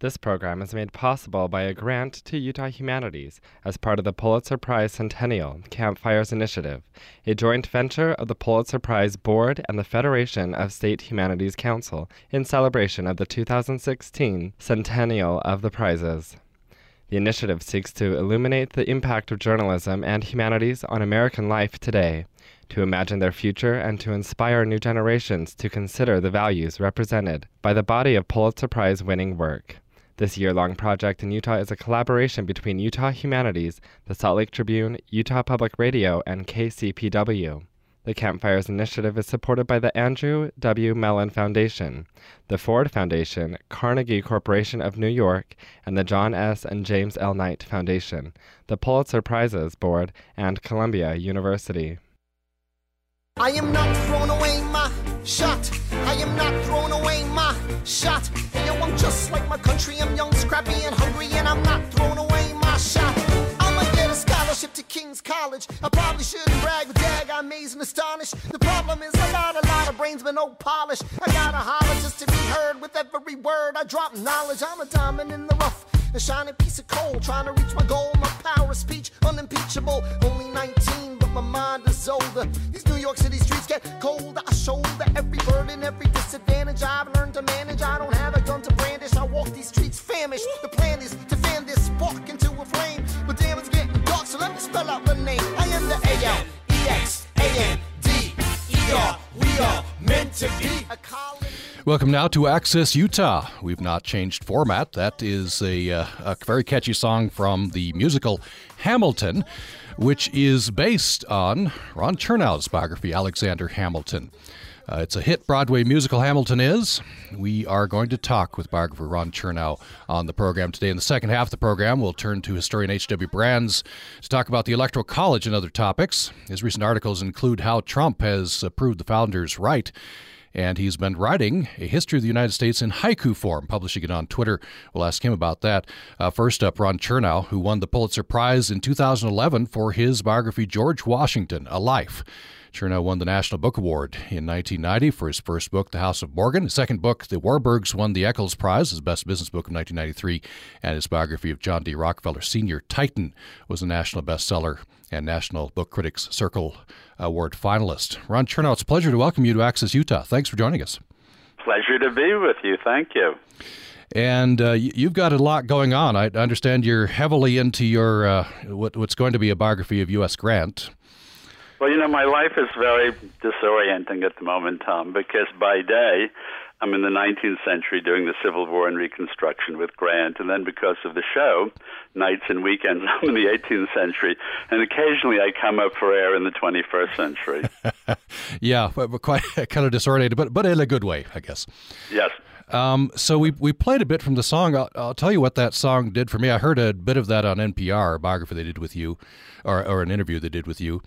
This program is made possible by a grant to Utah Humanities as part of the Pulitzer Prize Centennial Campfires Initiative, a joint venture of the Pulitzer Prize Board and the Federation of State Humanities Council in celebration of the 2016 centennial of the prizes. The initiative seeks to illuminate the impact of journalism and humanities on American life today, to imagine their future, and to inspire new generations to consider the values represented by the body of Pulitzer Prize winning work. This year long project in Utah is a collaboration between Utah Humanities, the Salt Lake Tribune, Utah Public Radio, and KCPW. The Campfires Initiative is supported by the Andrew W. Mellon Foundation, the Ford Foundation, Carnegie Corporation of New York, and the John S. and James L. Knight Foundation, the Pulitzer Prizes Board, and Columbia University. I am not throwing away my shot. I am not throwing away my shot. Just like my country. I'm young, scrappy, and hungry, and I'm not throwing away my shot. Scholarship to King's College. I probably shouldn't brag, but dag, I'm amazed and astonished. The problem is I got a lot of brains, but no polish. I gotta holler just to be heard with every word. I drop knowledge. I'm a diamond in the rough. A shining piece of coal, trying to reach my goal. My power of speech, unimpeachable. Only 19, but my mind is older. These New York City streets get colder. I shoulder every burden, every disadvantage I've learned to manage. I don't have a gun to brandish. I walk these streets famished. The plan is to fan this spark into so let me spell out the name. I am the A L E X A N D E R. We are meant to be a. Welcome now to Access Utah. We've not changed format. That is a, uh, a very catchy song from the musical Hamilton, which is based on Ron Chernow's biography, Alexander Hamilton. Uh, it's a hit Broadway musical, Hamilton is. We are going to talk with biographer Ron Chernow on the program today. In the second half of the program, we'll turn to historian H.W. Brands to talk about the Electoral College and other topics. His recent articles include how Trump has proved the founders right and he's been writing a history of the United States in haiku form, publishing it on Twitter. We'll ask him about that. Uh, first up, Ron Chernow, who won the Pulitzer Prize in 2011 for his biography, George Washington, A Life. Chernow won the National Book Award in 1990 for his first book, The House of Morgan. His second book, The Warburgs, won the Eccles Prize, his best business book of 1993, and his biography of John D. Rockefeller Sr., Titan, was a national bestseller and National Book Critics Circle Award finalist. Ron Chernow, it's a pleasure to welcome you to Access Utah. Thanks for joining us. Pleasure to be with you. Thank you. And uh, you've got a lot going on. I understand you're heavily into your uh, what, what's going to be a biography of U.S. Grant. Well, you know, my life is very disorienting at the moment, Tom, because by day I'm in the 19th century doing the Civil War and Reconstruction with Grant, and then because of the show, nights and weekends I'm in the 18th century, and occasionally I come up for air in the 21st century. yeah, quite kind of disoriented, but but in a good way, I guess. Yes. Um, so we we played a bit from the song. I'll, I'll, tell you what that song did for me. I heard a bit of that on NPR, a biography they did with you, or or an interview they did with you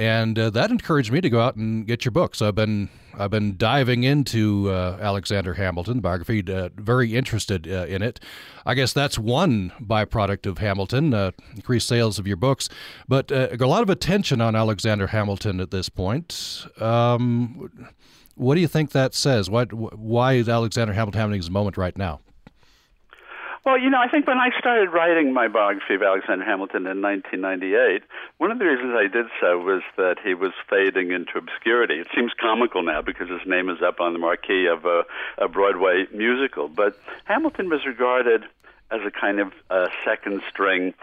and uh, that encouraged me to go out and get your book. So I've been I've been diving into uh, Alexander Hamilton biography, uh, very interested uh, in it. I guess that's one byproduct of Hamilton, uh, increased sales of your books, but uh, a lot of attention on Alexander Hamilton at this point. Um, what do you think that says? Why, why is Alexander Hamilton having his moment right now? Well, you know, I think when I started writing my biography of Alexander Hamilton in 1998, one of the reasons I did so was that he was fading into obscurity. It seems comical now because his name is up on the marquee of a, a Broadway musical, but Hamilton was regarded as a kind of uh, second string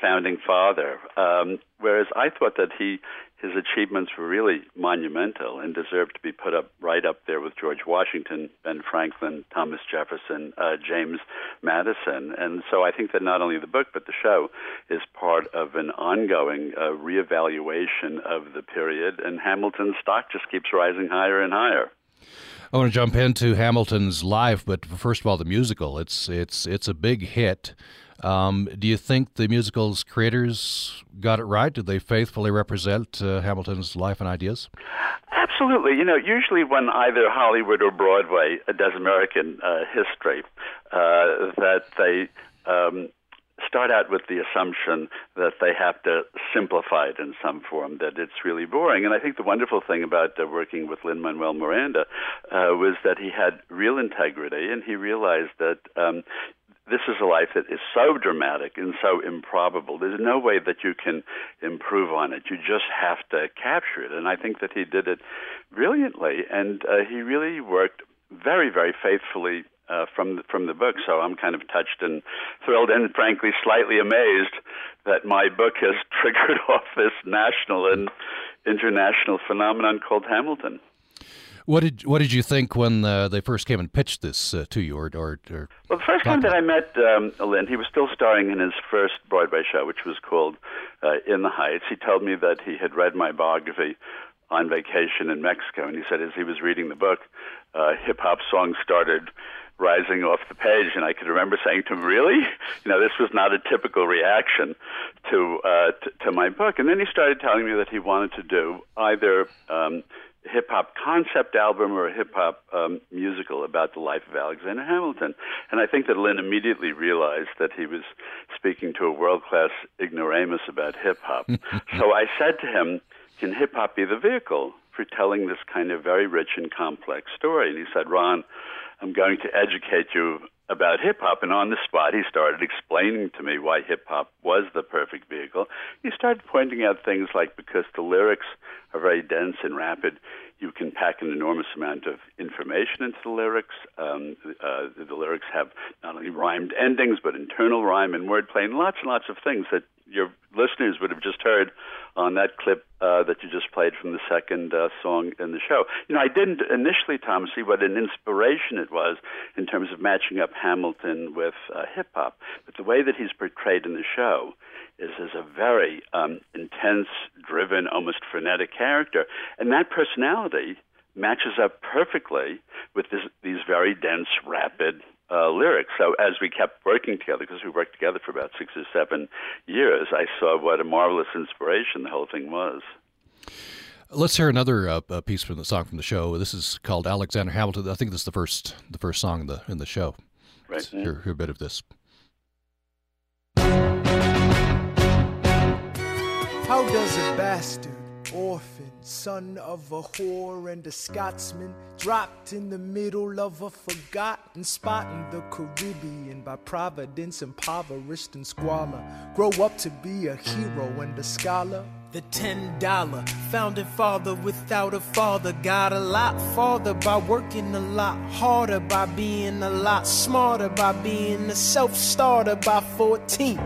founding father, um, whereas I thought that he his achievements were really monumental and deserved to be put up right up there with George Washington, Ben Franklin, Thomas Jefferson, uh, James Madison. And so I think that not only the book but the show is part of an ongoing uh, reevaluation of the period, and Hamilton's stock just keeps rising higher and higher. I want to jump into Hamilton's life, but first of all, the musical. It's it's it's a big hit. Um, do you think the musical's creators got it right? Did they faithfully represent uh, Hamilton's life and ideas? Absolutely. You know, usually when either Hollywood or Broadway does American uh, history, uh, that they um, start out with the assumption that they have to simplify it in some form, that it's really boring. And I think the wonderful thing about uh, working with Lin Manuel Miranda uh, was that he had real integrity and he realized that um, this is a life that is so dramatic and so improbable. There's no way that you can improve on it. You just have to capture it. And I think that he did it brilliantly. And uh, he really worked very, very faithfully uh, from the, from the book. So I'm kind of touched and thrilled, and frankly slightly amazed that my book has triggered off this national and international phenomenon called Hamilton. What did what did you think when uh, they first came and pitched this uh, to you, or, or, or, Well, the first time that I met um, Lin, he was still starring in his first Broadway show, which was called uh, In the Heights. He told me that he had read my biography on vacation in Mexico, and he said as he was reading the book, uh, hip hop songs started rising off the page, and I could remember saying to him, "Really? You know, this was not a typical reaction to uh, to, to my book." And then he started telling me that he wanted to do either um, hip hop concept album or a hip hop um, musical about the life of Alexander Hamilton. And I think that Lin immediately realized that he was speaking to a world class ignoramus about hip hop. so I said to him, Can hip hop be the vehicle for telling this kind of very rich and complex story? And he said, Ron, I'm going to educate you about hip hop, and on the spot, he started explaining to me why hip hop was the perfect vehicle. He started pointing out things like because the lyrics are very dense and rapid, you can pack an enormous amount of information into the lyrics. Um, uh, the lyrics have not only rhymed endings, but internal rhyme and wordplay, and lots and lots of things that your listeners would have just heard on that clip uh, that you just played from the second uh, song in the show. You know, I didn't initially, Tom, see what an inspiration it was in terms of matching up Hamilton with uh, hip hop, but the way that he's portrayed in the show is as a very um, intense, driven, almost frenetic character, and that personality matches up perfectly with this, these very dense, rapid uh, lyrics. So as we kept working together, because we worked together for about six or seven years, I saw what a marvelous inspiration the whole thing was. Let's hear another uh, piece from the song from the show. This is called Alexander Hamilton. I think this is the first the first song in the in the show. Right. Let's hear, hear a bit of this. How does a bastard, orphan, son of a whore and a Scotsman, dropped in the middle of a forgotten spot in the Caribbean by providence, impoverished and squalor, grow up to be a hero and a scholar? The ten dollar founding father without a father got a lot farther by working a lot harder, by being a lot smarter, by being a self starter by 14.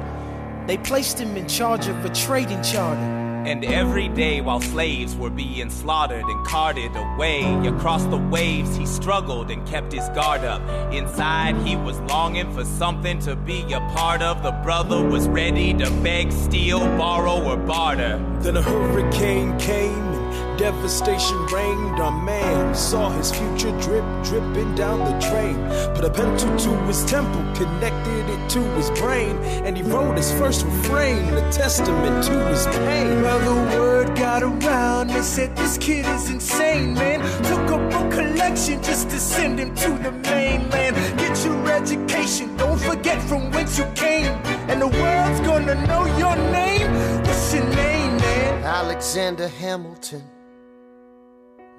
They placed him in charge of a trading charter. And every day while slaves were being slaughtered and carted away across the waves, he struggled and kept his guard up. Inside, he was longing for something to be a part of. The brother was ready to beg, steal, borrow, or barter. Then a hurricane came devastation reigned. Our man saw his future drip, dripping down the drain. Put a pencil to his temple, connected it to his brain, and he wrote his first refrain, a testament to his pain. Well, the word got around, they said this kid is insane, man. Took up a collection just to send him to the mainland. Get your education, don't forget from whence you came, and the world's gonna know your name. What's your name, man? Alexander Hamilton.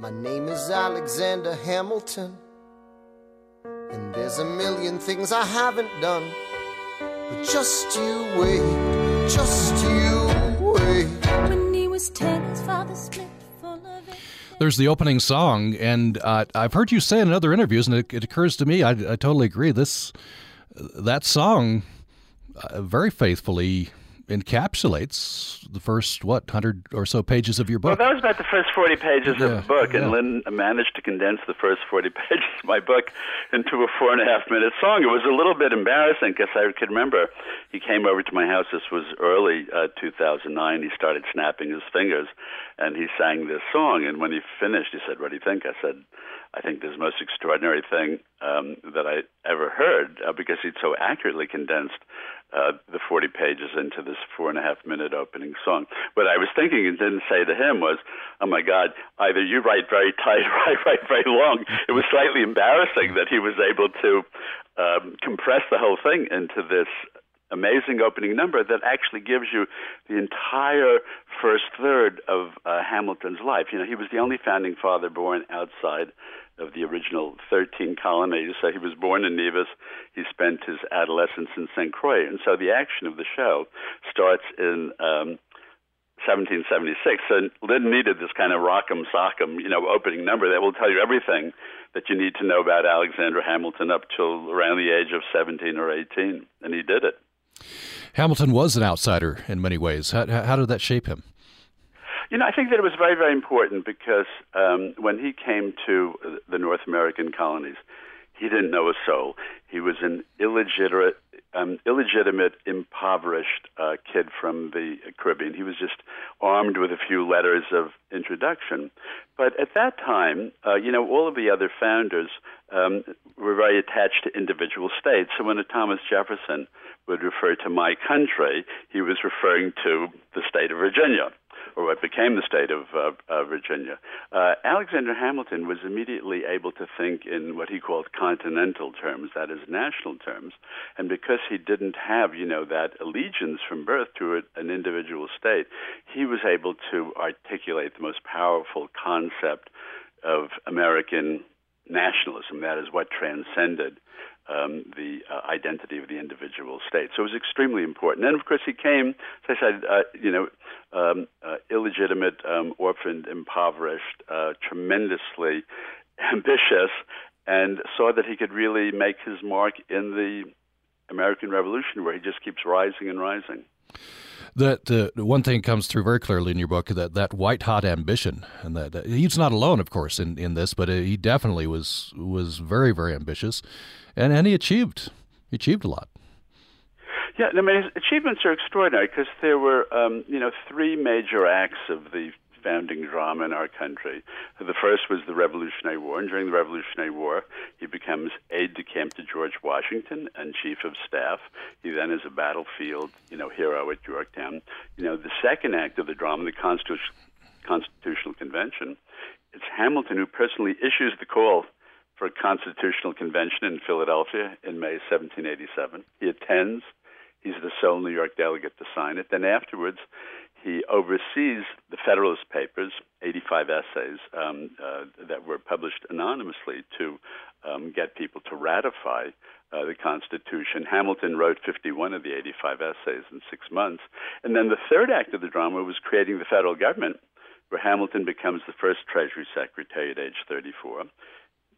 My name is Alexander Hamilton. And there's a million things I haven't done. But just you wait, just you wait. When he was ten, his father split full of it. There's the opening song, and uh, I've heard you say in other interviews, and it, it occurs to me, I, I totally agree. This that song uh, very faithfully encapsulates the first what hundred or so pages of your book. Well, that was about the first 40 pages Yeah, of the book, and yeah. Lin managed to condense the first 40 pages of my book into a four and a half minute song. It was a little bit embarrassing because I could remember he came over to my house. This was early uh, 2009. He started snapping his fingers, and he sang this song. And when he finished, he said, "What do you think?" I said, "I think this is the most extraordinary thing um, that I ever heard uh, because he'd so accurately condensed." Uh, the 40 pages into this four and a half minute opening song. What I was thinking and didn't say to him was, oh my God, either you write very tight or I write very long. It was slightly embarrassing that he was able to um, compress the whole thing into this amazing opening number that actually gives you the entire first third of uh, Hamilton's life. You know, he was the only founding father born outside of the original 13 colonies. So he was born in Nevis. He spent his adolescence in St. Croix. And so the action of the show starts in um, 1776. So Lin needed this kind of rock'em sock'em, you know, opening number that will tell you everything that you need to know about Alexander Hamilton up till around the age of 17 or 18. And he did it. Hamilton was an outsider in many ways. How, how did that shape him? You know, I think that it was very, very important because um, when he came to the North American colonies, he didn't know a soul. He was an illegitimate, um, illegitimate, impoverished uh, kid from the Caribbean. He was just armed with a few letters of introduction. But at that time, uh, you know, all of the other founders um, were very attached to individual states. So when Thomas Jefferson would refer to my country, he was referring to the state of Virginia or what became the state of uh, uh, Virginia. Uh, Alexander Hamilton was immediately able to think in what he called continental terms, that is, national terms. And because he didn't have, you know, that allegiance from birth to an individual state, he was able to articulate the most powerful concept of American nationalism. That is what transcended um, the uh, identity of the individual state. So it was extremely important. And of course, he came, as I said, uh, you know, um, uh, illegitimate, um, orphaned, impoverished, uh, tremendously ambitious, and saw that he could really make his mark in the American Revolution, where he just keeps rising and rising. That the one thing comes through very clearly in your book that that white hot ambition, and that, that he's not alone, of course, in, in this, but uh, he definitely was was very very ambitious, and and he achieved he achieved a lot. Yeah, I mean, his achievements are extraordinary because there were, um, you know, three major acts of the founding drama in our country. The first was the Revolutionary War, and during the Revolutionary War, he becomes aide de camp to George Washington and chief of staff. He then is a battlefield, you know, hero at Yorktown. You know, the second act of the drama, the Constitu- Constitutional Convention, it's Hamilton who personally issues the call for a constitutional convention in Philadelphia in May 1787. He attends. He's the sole New York delegate to sign it. Then afterwards, he oversees the Federalist Papers, 85 essays um, uh, that were published anonymously to um, get people to ratify uh, the Constitution. Hamilton wrote 51 of the 85 essays in six months. And then the third act of the drama was creating the federal government, where Hamilton becomes the first Treasury Secretary at age 34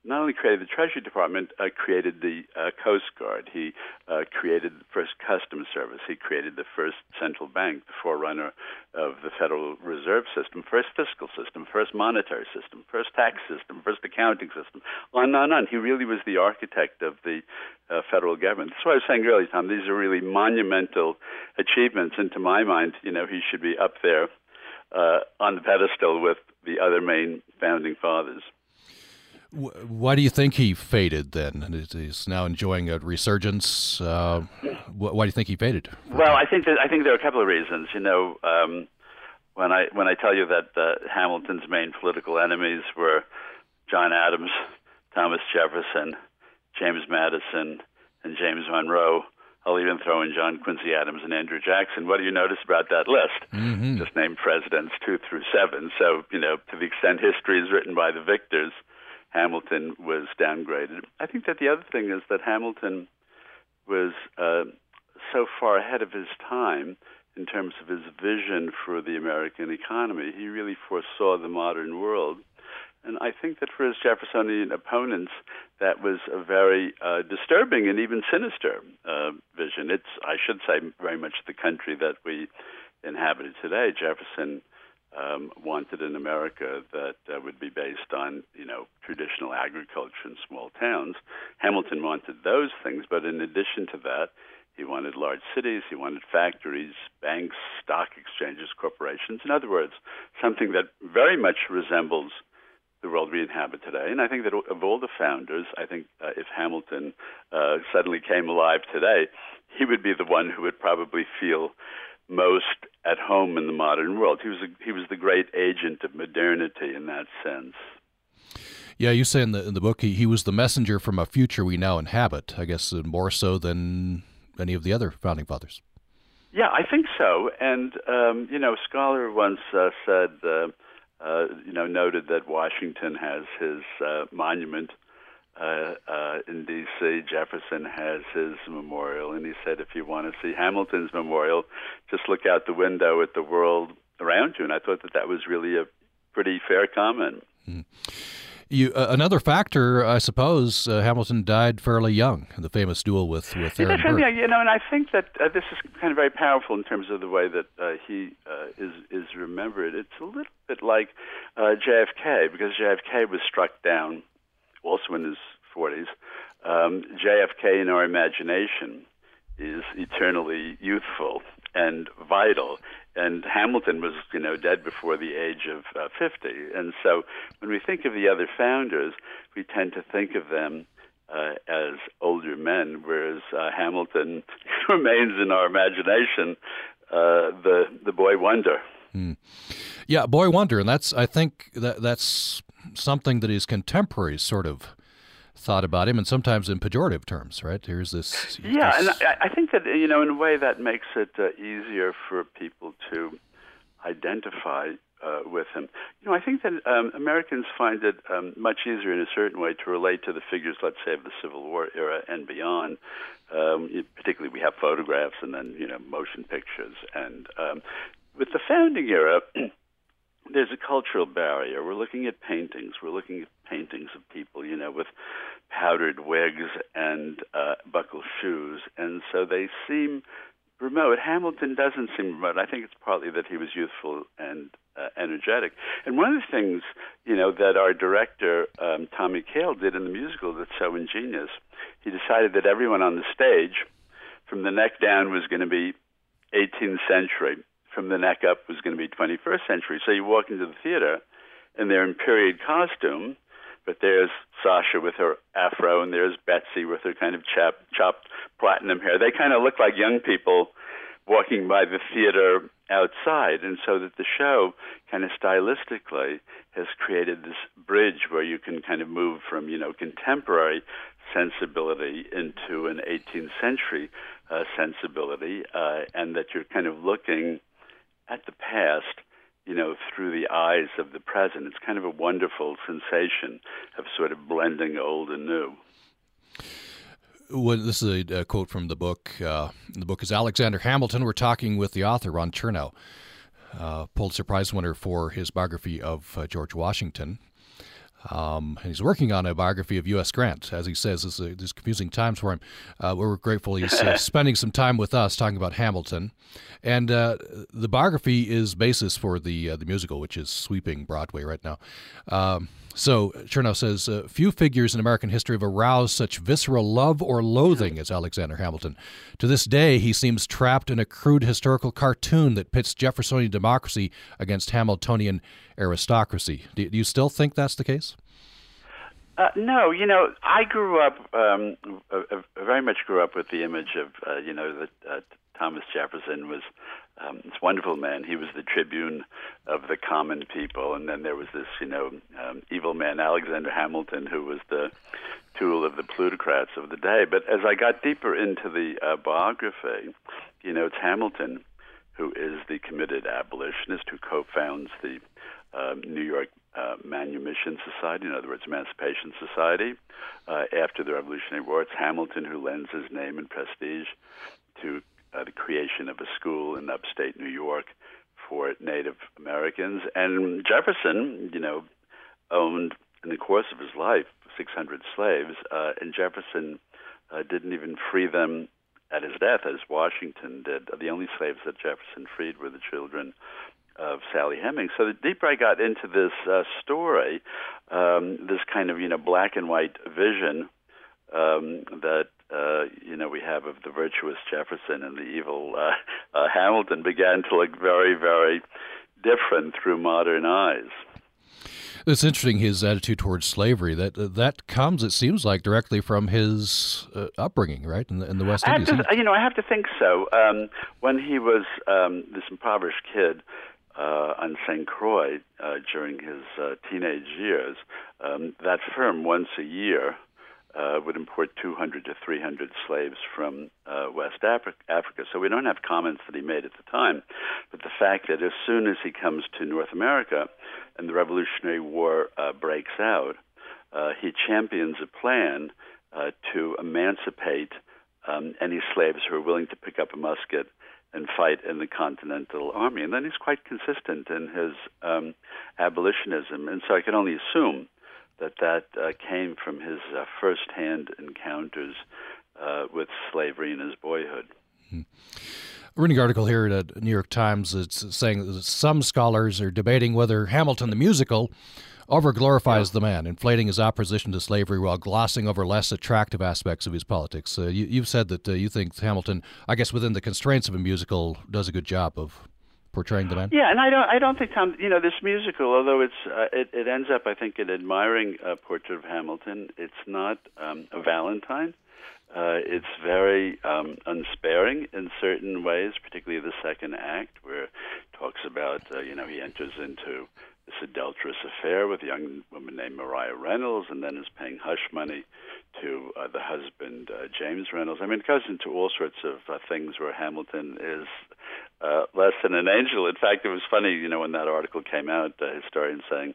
not only created the Treasury Department, uh, created the uh, Coast Guard. He uh, created the first Customs Service. He created the first central bank, the forerunner of the Federal Reserve System, first fiscal system, first monetary system, first tax system, first accounting system, on and on on. He really was the architect of the uh, federal government. That's why I was saying earlier, Tom, these are really monumental achievements. And to my mind, you know, he should be up there uh, on the pedestal with the other main founding fathers. Why do you think he faded then? He's now enjoying a resurgence. Uh, why do you think he faded? Well, I think that I think there are a couple of reasons. You know, um, when I when I tell you that uh, Hamilton's main political enemies were John Adams, Thomas Jefferson, James Madison, and James Monroe, I'll even throw in John Quincy Adams and Andrew Jackson. What do you notice about that list? Mm-hmm. Just name presidents two through seven. So you know, to the extent history is written by the victors Hamilton was downgraded. I think that the other thing is that Hamilton was uh, so far ahead of his time in terms of his vision for the American economy. He really foresaw the modern world. And I think that for his Jeffersonian opponents, that was a very uh, disturbing and even sinister uh, vision. It's, I should say, very much the country that we inhabit today. Jefferson um, wanted in America that uh, would be based on, you know, traditional agriculture in small towns. Hamilton wanted those things, but in addition to that, he wanted large cities, he wanted factories, banks, stock exchanges, corporations. In other words, something that very much resembles the world we inhabit today. And I think that of all the founders, I think uh, if Hamilton uh, suddenly came alive today, he would be the one who would probably feel most at home in the modern world. He was a, he was the great agent of modernity in that sense. Yeah, you say in the in the book he, he was the messenger from a future we now inhabit. I guess uh, more so than any of the other founding fathers. Yeah, I think so. And um, you know, a scholar once uh, said uh, uh, you know, noted that Washington has his uh, monument uh, uh, in D.C. Jefferson has his memorial, and he said, if you want to see Hamilton's memorial, just look out the window at the world around you. And I thought that that was really a pretty fair comment. Mm. You, uh, another factor, I suppose, uh, Hamilton died fairly young. In the famous duel with with Aaron Burr. Yeah, you know, and I think that uh, this is kind of very powerful in terms of the way that uh, he uh, is is remembered. It's a little bit like uh, JFK because JFK was struck down also in his 40s. Um, JFK in our imagination is eternally youthful and vital and Hamilton was, you know, dead before the age of uh, 50. And so when we think of the other founders, we tend to think of them uh, as older men, whereas uh, Hamilton remains in our imagination uh, the the boy wonder. Hmm. Yeah, boy wonder, and that's I think that that's something that his contemporaries sort of thought about him, and sometimes in pejorative terms, right? Here's this. Yeah, this... and I, I think that you know, in a way, that makes it uh, easier for people to identify uh, with him. You know, I think that um, Americans find it um, much easier in a certain way to relate to the figures, let's say, of the Civil War era and beyond. Um, particularly, we have photographs and then you know motion pictures, and um, with the founding era. there's a cultural barrier. We're looking at paintings. We're looking at paintings of people, you know, with powdered wigs and uh, buckle shoes, and so they seem remote. Hamilton doesn't seem remote. I think it's partly that he was youthful and uh, energetic. And one of the things, you know, that our director um, Tommy Kail did in the musical that's so ingenious, he decided that everyone on the stage, from the neck down, was going to be 18th century. From the neck up was going to be 21st century. So you walk into the theater, and they're in period costume, but there's Sasha with her afro, and there's Betsy with her kind of chop, chopped platinum hair. They kind of look like young people walking by the theater outside, and so that the show kind of stylistically has created this bridge where you can kind of move from you know contemporary sensibility into an 18th century uh, sensibility, uh, and that you're kind of looking at the past you know, through the eyes of the present. It's kind of a wonderful sensation of sort of blending old and new. Well, this is a, quote from the book. Uh, the book is Alexander Hamilton. We're talking with the author, Ron Chernow, uh, Pulitzer Prize winner for his biography of uh, George Washington. Um, and he's working on a biography of U.S. Grant, as he says. This is confusing times for him. Uh, we're grateful he's uh, spending some time with us talking about Hamilton, and uh, the biography is basis for the uh, the musical, which is sweeping Broadway right now. Um, so Chernow says, uh, few figures in American history have aroused such visceral love or loathing as Alexander Hamilton. To this day, he seems trapped in a crude historical cartoon that pits Jeffersonian democracy against Hamiltonian aristocracy. Do, do you still think that's the case? Uh, no, you know, I grew up, um, uh, very much grew up with the image of, uh, you know, that uh, Thomas Jefferson was um, this wonderful man. He was the tribune of the common people, and then there was this, you know, um, evil man Alexander Hamilton, who was the tool of the plutocrats of the day. But as I got deeper into the uh, biography, you know, it's Hamilton who is the committed abolitionist who co-founds the uh, New York uh, Manumission Society, in other words, Emancipation Society. Uh, after the Revolutionary War, it's Hamilton who lends his name and prestige to uh, the creation of a school in upstate New York for Native Americans. And Jefferson, you know, owned in the course of his life 600 slaves, uh, and Jefferson uh, didn't even free them at his death, as Washington did. The only slaves that Jefferson freed were the children of Sally Hemings. So the deeper I got into this uh, story, um, this kind of you know black and white vision um, that uh, you know we have of the virtuous Jefferson and the evil uh, uh, Hamilton began to look very, very different through modern eyes. It's interesting his attitude towards slavery. That uh, that comes, it seems like, directly from his uh, upbringing, right, in the, in the West Indies. To, you know, I have to think so. Um, when he was um, this impoverished kid, uh, on St. Croix uh, during his uh, teenage years. Um, that firm once a year uh, would import 200 to 300 slaves from uh, West Afri- Africa. So we don't have comments that he made at the time, but the fact that as soon as he comes to North America and the Revolutionary War uh, breaks out, uh, he champions a plan uh, to emancipate um, any slaves who are willing to pick up a musket and fight in the Continental Army. And then he's quite consistent in his um, abolitionism. And so I can only assume that that uh, came from his uh, first-hand encounters uh, with slavery in his boyhood. Mm-hmm. Reading article here at New York Times, it's saying that some scholars are debating whether Hamilton the musical over glorifies yeah. the man, inflating his opposition to slavery while glossing over less attractive aspects of his politics. Uh, you, have said that uh, you think Hamilton, I guess within the constraints of a musical, does a good job of portraying the man. Yeah, and I don't, I don't think Tom, you know, this musical, although it's, uh, it, it ends up, I think, in admiring a portrait of Hamilton. It's not um, a Valentine. Uh, it's very um, unsparing in certain ways, particularly the second act, where it talks about, uh, you know, he enters into this adulterous affair with a young woman named Maria Reynolds, and then is paying hush money to uh, the husband uh, James Reynolds. I mean, it goes into all sorts of uh, things where Hamilton is uh, less than an angel. In fact, it was funny, you know, when that article came out, a historian saying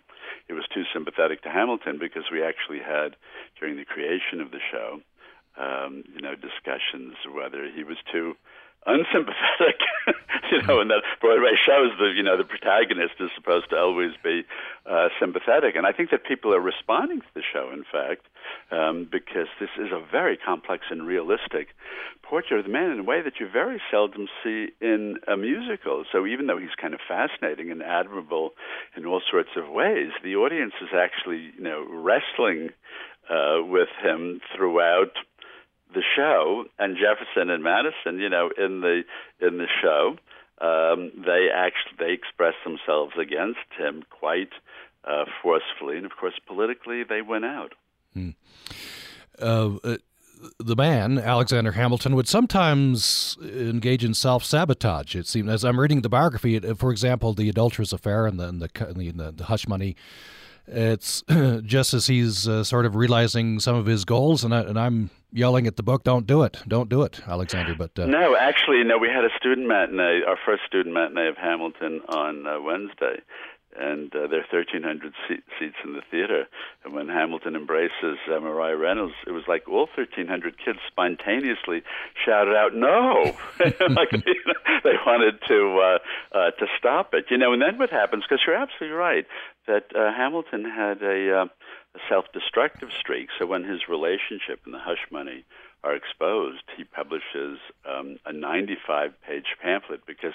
it was too sympathetic to Hamilton because we actually had during the creation of the show, um, you know, discussions whether he was too unsympathetic, you know, and that Broadway shows the you know the protagonist is supposed to always be uh, sympathetic, and I think that people are responding to the show, in fact, um, because this is a very complex and realistic portrait of the man in a way that you very seldom see in a musical. So even though he's kind of fascinating and admirable in all sorts of ways, the audience is actually you know wrestling uh, with him throughout the show, and Jefferson and Madison, you know, in the in the show, um, they actually they express themselves against him quite uh, forcefully, and of course, politically, they went out. Hmm. Uh, uh, the man, Alexander Hamilton, would sometimes engage in self sabotage. It seemed, as I'm reading the biography, for example, the adulterous affair and the, and the, and the, the hush money it's just as he's uh, sort of realizing some of his goals, and, I, and I'm yelling at the book, "Don't do it! Don't do it, Alexander!" But uh, no, actually, no. We had a student matinee, our first student matinee of Hamilton on uh, Wednesday, and uh, there are 1,300 seat, seats in the theater. And when Hamilton embraces uh, Maria Reynolds, it was like all 1,300 kids spontaneously shouted out, "No!" like you know, they wanted to uh, uh, to stop it. You know, and then what happens? Because you're absolutely right that uh, Hamilton had a, uh, a self-destructive streak. So when his relationship and the hush money are exposed, he publishes um, a 95-page pamphlet because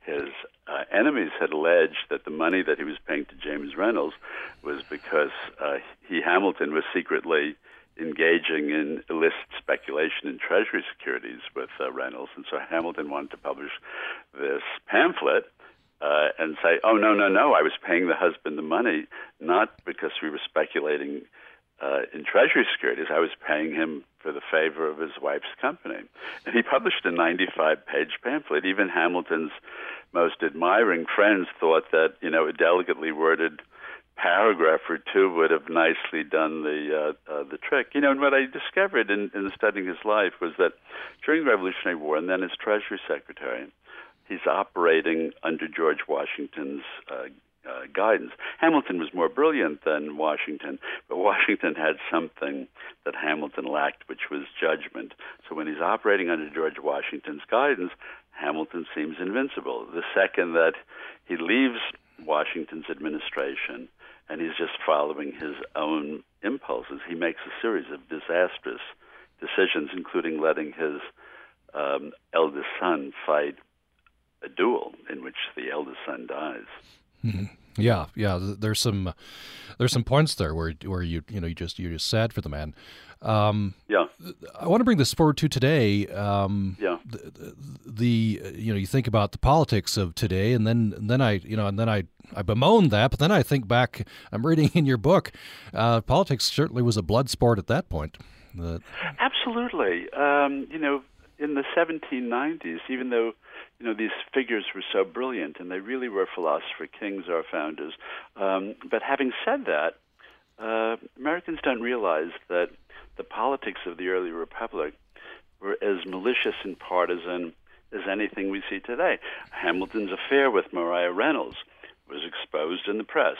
his uh, enemies had alleged that the money that he was paying to James Reynolds was because uh, he Hamilton was secretly engaging in illicit speculation in Treasury securities with uh, Reynolds, and so Hamilton wanted to publish this pamphlet uh, and say, "Oh no, no, no! I was paying the husband the money not because we were speculating uh, in Treasury securities. I was paying him for the favor of his wife's company." And he published a 95-page pamphlet. Even Hamilton's most admiring friends thought that you know a delicately worded paragraph or two would have nicely done the uh, uh, the trick. You know, and what I discovered in, in studying his life was that during the Revolutionary War, and then as Treasury Secretary, he's operating under George Washington's uh, uh, guidance. Hamilton was more brilliant than Washington, but Washington had something that Hamilton lacked, which was judgment. So when he's operating under George Washington's guidance, Hamilton seems invincible. The second that he leaves Washington's administration and he's just following his own impulses, he makes a series of disastrous decisions, including letting his um, eldest son fight a duel in which the eldest son dies. Mm-hmm. Yeah, yeah. There's some there's some points there where where you you know you just you're just sad for the man. Um, yeah. I want to bring this forward to today. Um, yeah. The, the, you know you think about the politics of today, and then and then I you know and then I I bemoan that, but then I think back. I'm reading in your book, uh, politics certainly was a blood sport at that point. Absolutely. Um, you know, in the 1790s, even though you know, these figures were so brilliant, and they really were philosopher kings, our founders. Um, but having said that, uh, Americans don't realize that the politics of the early republic were as malicious and partisan as anything we see today. Hamilton's affair with Maria Reynolds was exposed in the press.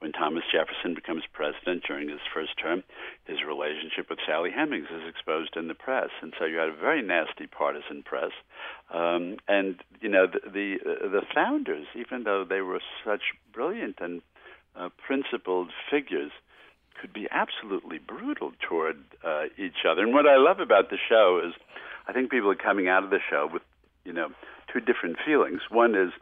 When Thomas Jefferson becomes president during his first term, his relationship with Sally Hemings is exposed in the press, and so you had a very nasty partisan press. Um, and you know the, the the founders, even though they were such brilliant and uh, principled figures, could be absolutely brutal toward uh, each other. And what I love about the show is, I think people are coming out of the show with you know two different feelings. One is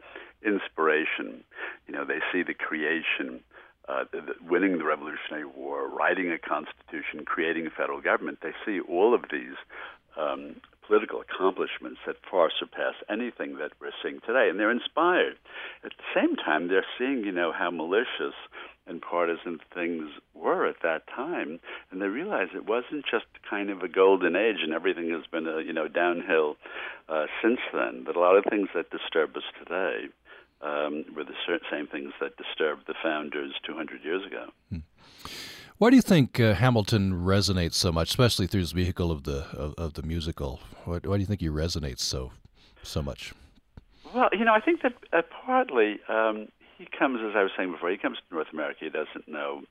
inspiration. You know, they see the creation uh, the, the winning the Revolutionary War, writing a constitution, creating a federal government, they see all of these um, political accomplishments that far surpass anything that we're seeing today, and they're inspired. At the same time, they're seeing, you know, how malicious and partisan things were at that time, and they realize it wasn't just kind of a golden age, and everything has been, a, you know, downhill uh, since then. That a lot of things that disturb us today um, were the same things that disturbed the founders 200 years ago. Hmm. Why do you think uh, Hamilton resonates so much, especially through his vehicle of the of, of the musical? Why, why, do you think he resonates so so much? Well, you know, I think that uh, partly um, he comes, as I was saying before, he comes to North America. He doesn't know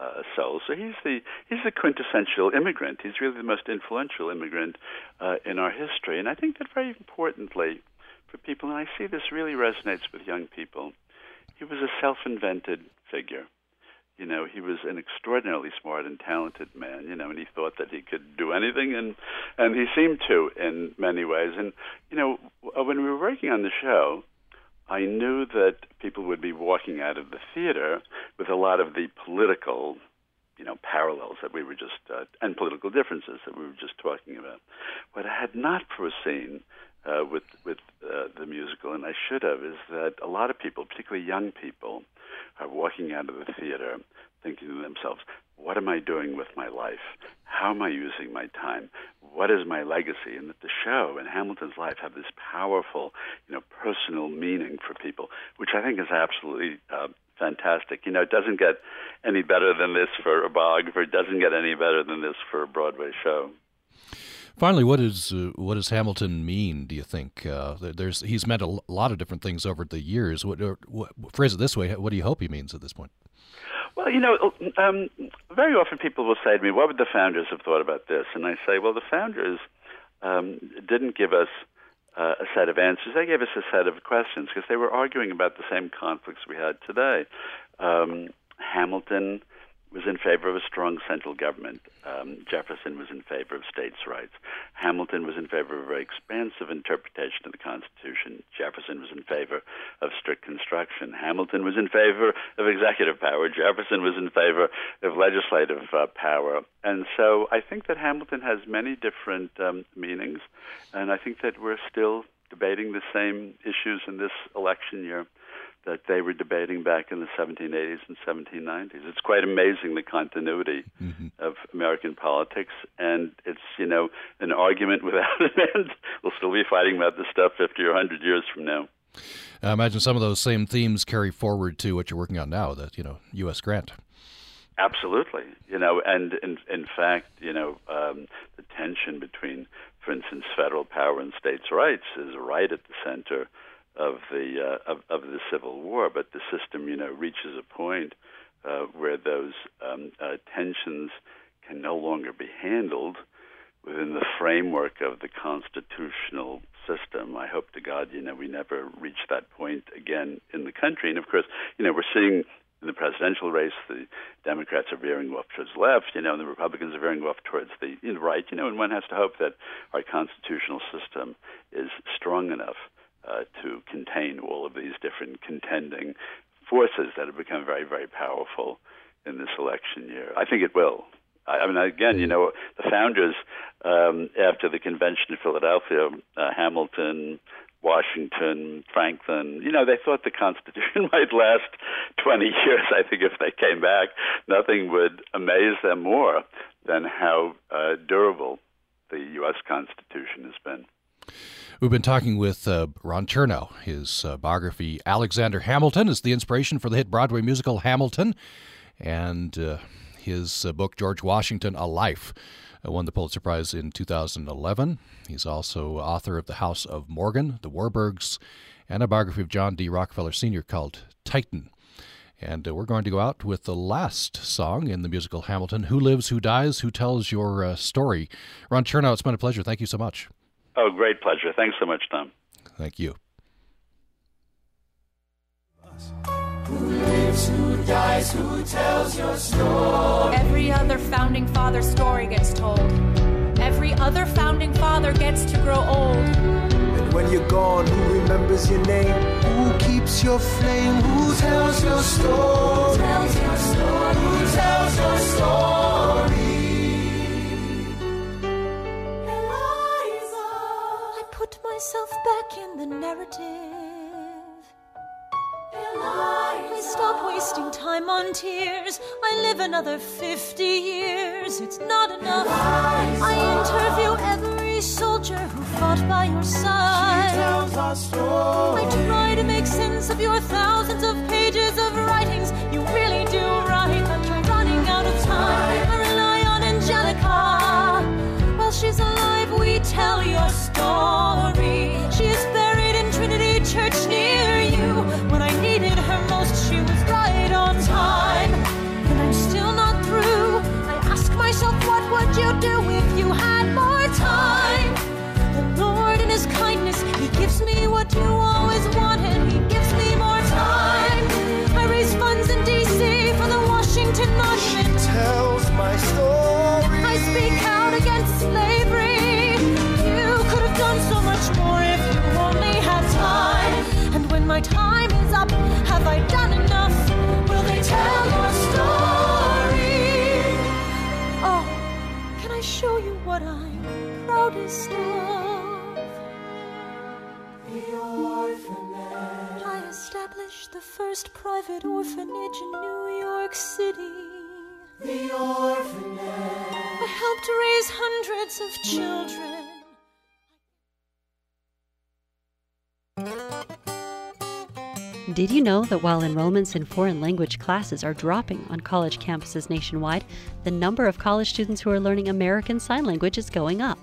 uh, soul, so he's the he's the quintessential immigrant. He's really the most influential immigrant uh, in our history, and I think that very importantly, for people, and I see this really resonates with young people. He was a self invented figure. You know, he was an extraordinarily smart and talented man, you know, and he thought that he could do anything and and he seemed to in many ways. And you know, when we were working on the show, I knew that people would be walking out of the theater with a lot of the political you know parallels that we were just uh, and political differences that we were just talking about. What I had not foreseen uh, with with uh, the musical, and I should have, is that a lot of people, particularly young people, are walking out of the theater thinking to themselves, "What am I doing with my life? How am I using my time? What is my legacy?" And that the show and Hamilton's life have this powerful, you know, personal meaning for people, which I think is absolutely uh, fantastic. You know, it doesn't get any better than this for a biographer. It doesn't get any better than this for a Broadway show. Finally, what is uh, what does Hamilton mean? Do you think uh, there's he's meant a lot of different things over the years? What, what, phrase it this way: What do you hope he means at this point? Well, you know, um, very often people will say to me, "What would the founders have thought about this?" And I say, "Well, the founders um, didn't give us uh, a set of answers; they gave us a set of questions because they were arguing about the same conflicts we had today." Um, Hamilton was in favor of a strong central government. Um, Jefferson was in favor of states' rights. Hamilton was in favor of a very expansive interpretation of the Constitution. Jefferson was in favor of strict construction. Hamilton was in favor of executive power. Jefferson was in favor of legislative uh, power. And so I think that Hamilton has many different um, meanings, and I think that we're still debating the same issues in this election year that they were debating back in the 1780s and 1790s. It's quite amazing the continuity mm-hmm. of American politics, and it's you know an argument without an end. We'll still be fighting about this stuff 50 or 100 years from now. I imagine some of those same themes carry forward to what you're working on now. That you know, U.S. Grant. Absolutely, you know, and in in fact, you know, um, the tension between, for instance, federal power and states' rights is right at the center of the uh, of, of the Civil War, but the system, you know, reaches a point uh, where those um, uh, tensions can no longer be handled within the framework of the constitutional system. I hope to God, you know, we never reach that point again in the country. And of course, you know, we're seeing in the presidential race, the Democrats are veering off towards the left, you know, and the Republicans are veering off towards the right, you know, and one has to hope that our constitutional system is strong enough uh, to contain all of these different contending forces that have become very, very powerful in this election year. I think it will. I, I mean, again, you know, the founders um, after the convention in Philadelphia, uh, Hamilton, Washington, Franklin, you know, they thought the Constitution might last 20 years. I think if they came back, nothing would amaze them more than how uh, durable the U.S. Constitution has been. We've been talking with uh, Ron Chernow. His uh, biography, Alexander Hamilton, is the inspiration for the hit Broadway musical Hamilton. And uh, His uh, book, George Washington A Life, uh, won the Pulitzer Prize in 2011. He's also author of The House of Morgan, The Warburgs, and a biography of John D. Rockefeller Sr. called Titan. And uh, we're going to go out with the last song in the musical Hamilton Who Lives, Who Dies, Who Tells Your Story. Ron Chernow, it's been a pleasure. Thank you so much. Oh, great pleasure. Thanks so much, Tom. Thank you. Who lives, who dies, who tells your story? Every other founding father story gets told. Every other founding father gets to grow old. And when you're gone, who remembers your name? Who keeps your flame? Who tells your story? Tells your story. Who tells another 50 years. It's not enough. I interview every soldier who fought by your side. Tells our story. I try to make sense first private orphanage in New York City. The orphanage. I helped raise hundreds of children. Did you know that while enrollments in foreign language classes are dropping on college campuses nationwide, the number of college students who are learning American Sign Language is going up?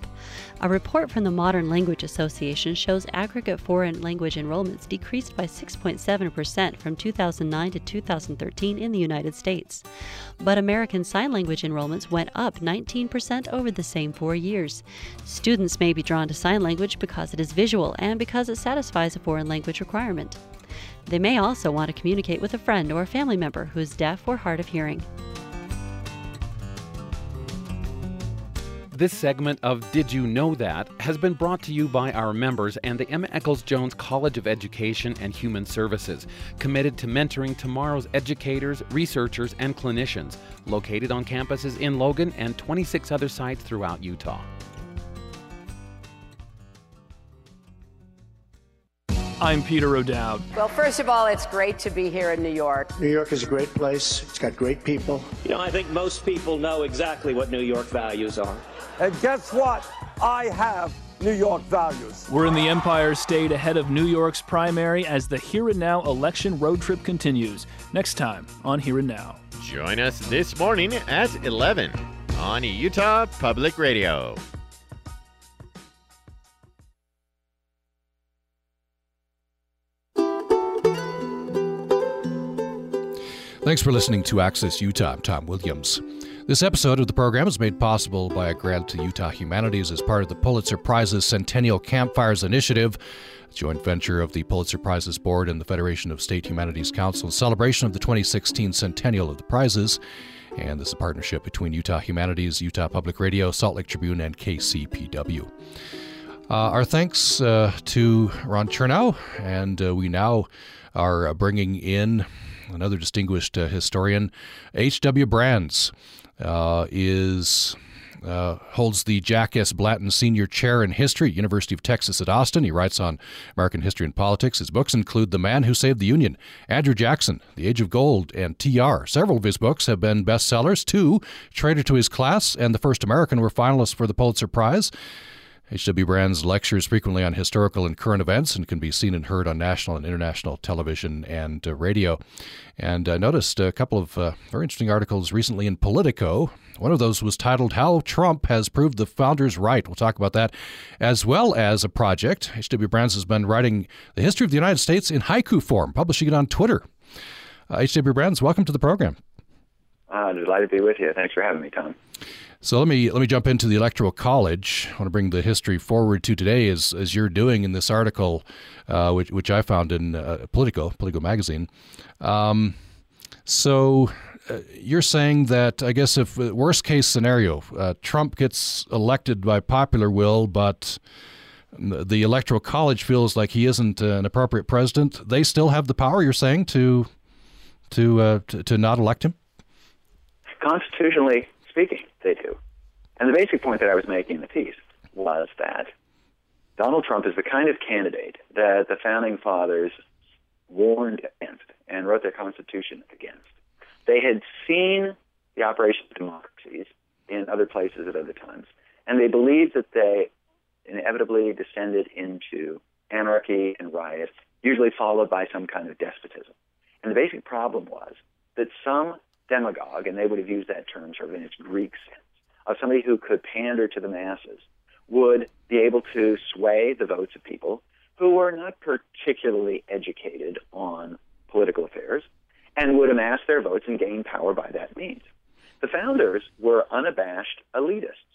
A report from the Modern Language Association shows aggregate foreign language enrollments decreased by 6.7% from 2009 to 2013 in the United States. But American Sign Language enrollments went up 19% over the same four years. Students may be drawn to sign language because it is visual and because it satisfies a foreign language requirement. They may also want to communicate with a friend or a family member who is deaf or hard of hearing. This segment of Did You Know That has been brought to you by our members and the Emma Eccles Jones College of Education and Human Services, committed to mentoring tomorrow's educators, researchers, and clinicians, located on campuses in Logan and 26 other sites throughout Utah. I'm Peter O'Dowd. Well, first of all, it's great to be here in New York. New York is a great place. It's got great people. You know, I think most people know exactly what New York values are. And guess what? I have New York values. We're in the Empire State ahead of New York's primary as the Here and Now election road trip continues. Next time on Here and Now. Join us this morning at 11 on Utah Public Radio. Thanks for listening to Access Utah. I'm Tom Williams. This episode of the program is made possible by a grant to Utah Humanities as part of the Pulitzer Prizes Centennial Campfires Initiative, a joint venture of the Pulitzer Prizes Board and the Federation of State Humanities Council in celebration of the 2016 centennial of the prizes. And this is a partnership between Utah Humanities, Utah Public Radio, Salt Lake Tribune, and KCPW. Uh, our thanks uh, to Ron Chernow, and uh, we now are uh, bringing in another distinguished uh, historian, H.W. Brands. Uh, is uh, holds the Jack S. Blanton Senior Chair in History, at University of Texas at Austin. He writes on American history and politics. His books include The Man Who Saved the Union, Andrew Jackson, The Age of Gold, and T.R. Several of his books have been bestsellers. Two, Traitor to His Class and The First American, were finalists for the Pulitzer Prize. H.W. Brands lectures frequently on historical and current events and can be seen and heard on national and international television and uh, radio. And I noticed a couple of uh, very interesting articles recently in Politico. One of those was titled How Trump Has Proved the Founders Right. We'll talk about that, as well as a project. H.W. Brands has been writing the history of the United States in haiku form, publishing it on Twitter. Uh, H.W. Brands, welcome to the program. Uh, delighted to be with you. Thanks for having me, Tom. So let me let me jump into the Electoral College. I want to bring the history forward to today, as as you're doing in this article, uh, which which I found in uh, Politico Politico magazine. Um, so uh, you're saying that I guess if uh, worst case scenario, uh, Trump gets elected by popular will, but the Electoral College feels like he isn't an appropriate president, they still have the power. You're saying to to uh, to, to not elect him. Constitutionally speaking, they do. And the basic point that I was making in the piece was that Donald Trump is the kind of candidate that the founding fathers warned against and wrote their constitution against. They had seen the operation of democracies in other places at other times, and they believed that they inevitably descended into anarchy and riot, usually followed by some kind of despotism. And the basic problem was that some demagogue, and they would have used that term sort of in its Greek sense, of somebody who could pander to the masses, would be able to sway the votes of people who were not particularly educated on political affairs and would amass their votes and gain power by that means. The founders were unabashed elitists,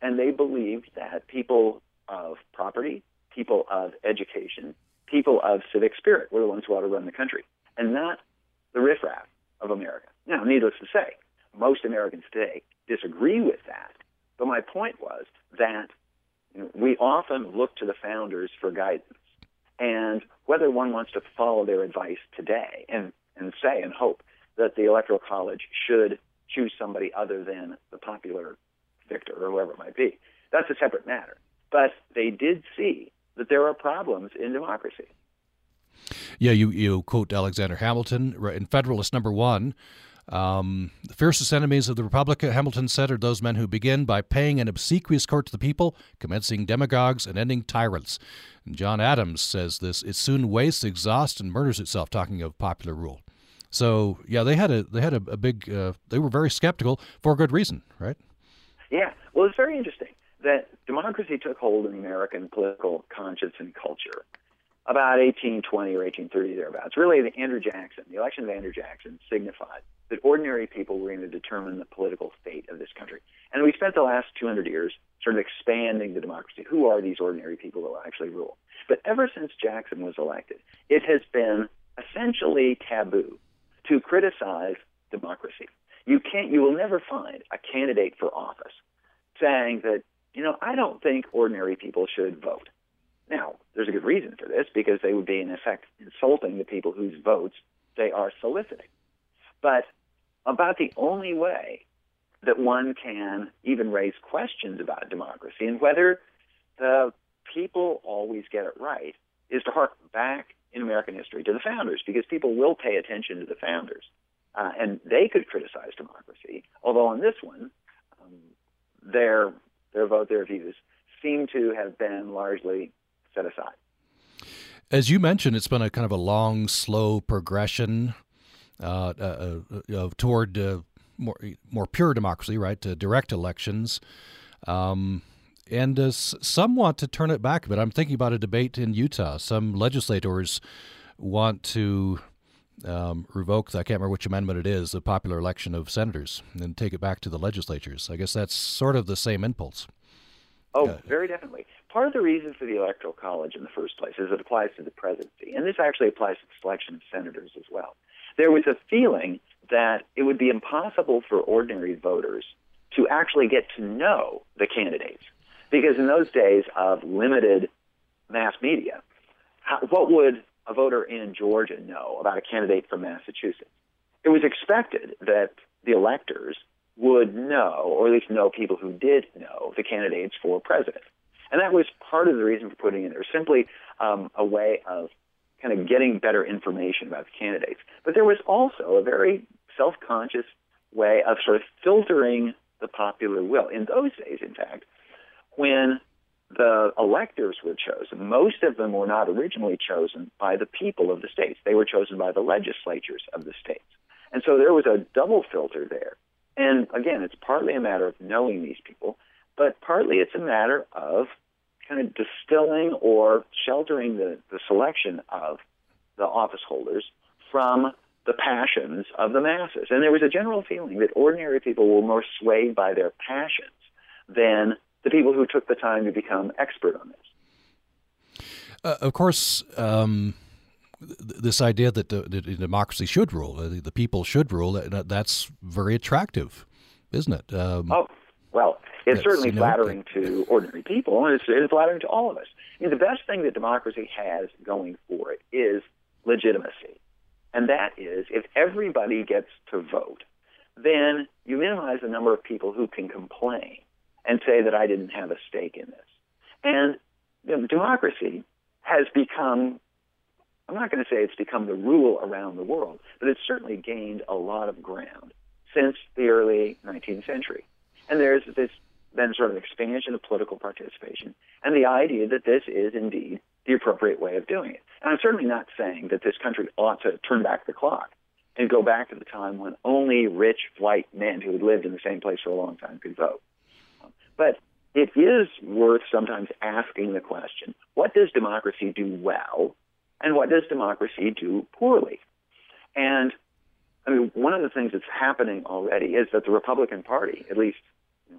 and they believed that people of property, people of education, people of civic spirit were the ones who ought to run the country, and not the riffraff of America. Now, needless to say, most Americans today disagree with that. But my point was that you know, we often look to the founders for guidance. And whether one wants to follow their advice today and, and say and hope that the Electoral College should choose somebody other than the popular victor or whoever it might be, that's a separate matter. But they did see that there are problems in democracy. Yeah, you, you quote Alexander Hamilton in Federalist number one. Um, the fiercest enemies of the Republic, Hamilton said, are those men who begin by paying an obsequious court to the people, commencing demagogues, and ending tyrants. And John Adams says this: it soon wastes, exhausts, and murders itself. Talking of popular rule. So yeah, they had a they had a, a big uh, they were very skeptical for good reason, right? Yeah, well, it's very interesting that democracy took hold in American political conscience and culture about 1820 or 1830 thereabouts. Really, the Andrew Jackson, the election of Andrew Jackson, signified that ordinary people were going to determine the political fate of this country. And we spent the last 200 years sort of expanding the democracy. Who are these ordinary people who will actually rule? But ever since Jackson was elected, it has been essentially taboo to criticize democracy. You can't, you will never find a candidate for office saying that, you know, I don't think ordinary people should vote. Now, there's a good reason for this because they would be, in effect, insulting the people whose votes they are soliciting. But about the only way that one can even raise questions about democracy and whether the people always get it right is to hark back in American history to the founders because people will pay attention to the founders. Uh, and they could criticize democracy, although on this one, um, their their vote, their views seem to have been largely set aside. As you mentioned, it's been a kind of a long, slow progression toward more more pure democracy, right? To direct elections. Um, and uh, some want to turn it back a bit. I'm thinking about a debate in Utah. Some legislators want to um, revoke, I can't remember which amendment it is, the popular election of senators and take it back to the legislatures. I guess that's sort of the same impulse. Oh, uh, very definitely. Part of the reason for the Electoral College in the first place is it applies to the presidency, and this actually applies to the selection of senators as well. There was a feeling that it would be impossible for ordinary voters to actually get to know the candidates. Because in those days of limited mass media, how, what would a voter in Georgia know about a candidate from Massachusetts? It was expected that the electors would know, or at least know people who did know, the candidates for president. And that was part of the reason for putting it there, simply um, a way of kind of getting better information about the candidates. But there was also a very self conscious way of sort of filtering the popular will. In those days, in fact, when the electors were chosen. Most of them were not originally chosen by the people of the states. They were chosen by the legislatures of the states. And so there was a double filter there. And again, it's partly a matter of knowing these people, but partly it's a matter of kind of distilling or sheltering the, the selection of the office holders from the passions of the masses. And there was a general feeling that ordinary people were more swayed by their passions than the people who took the time to become expert on this. Uh, of course, um, th- this idea that, the, that democracy should rule, uh, the people should rule, that, that's very attractive, isn't it? Um, oh, it's certainly flattering to ordinary people, and it's, it's flattering to all of us. I mean, the best thing that democracy has going for it is legitimacy. And that is, if everybody gets to vote, then you minimize the number of people who can complain and say that I didn't have a stake in this. And you know, democracy has become, I'm not going to say it's become the rule around the world, but it's certainly gained a lot of ground since the early 19th century. And there's this then sort of expansion of political participation and the idea that this is indeed the appropriate way of doing it. And I'm certainly not saying that this country ought to turn back the clock and go back to the time when only rich white men who had lived in the same place for a long time could vote. But it is worth sometimes asking the question what does democracy do well, and what does democracy do poorly? And I mean, one of the things that's happening already is that the Republican Party, at least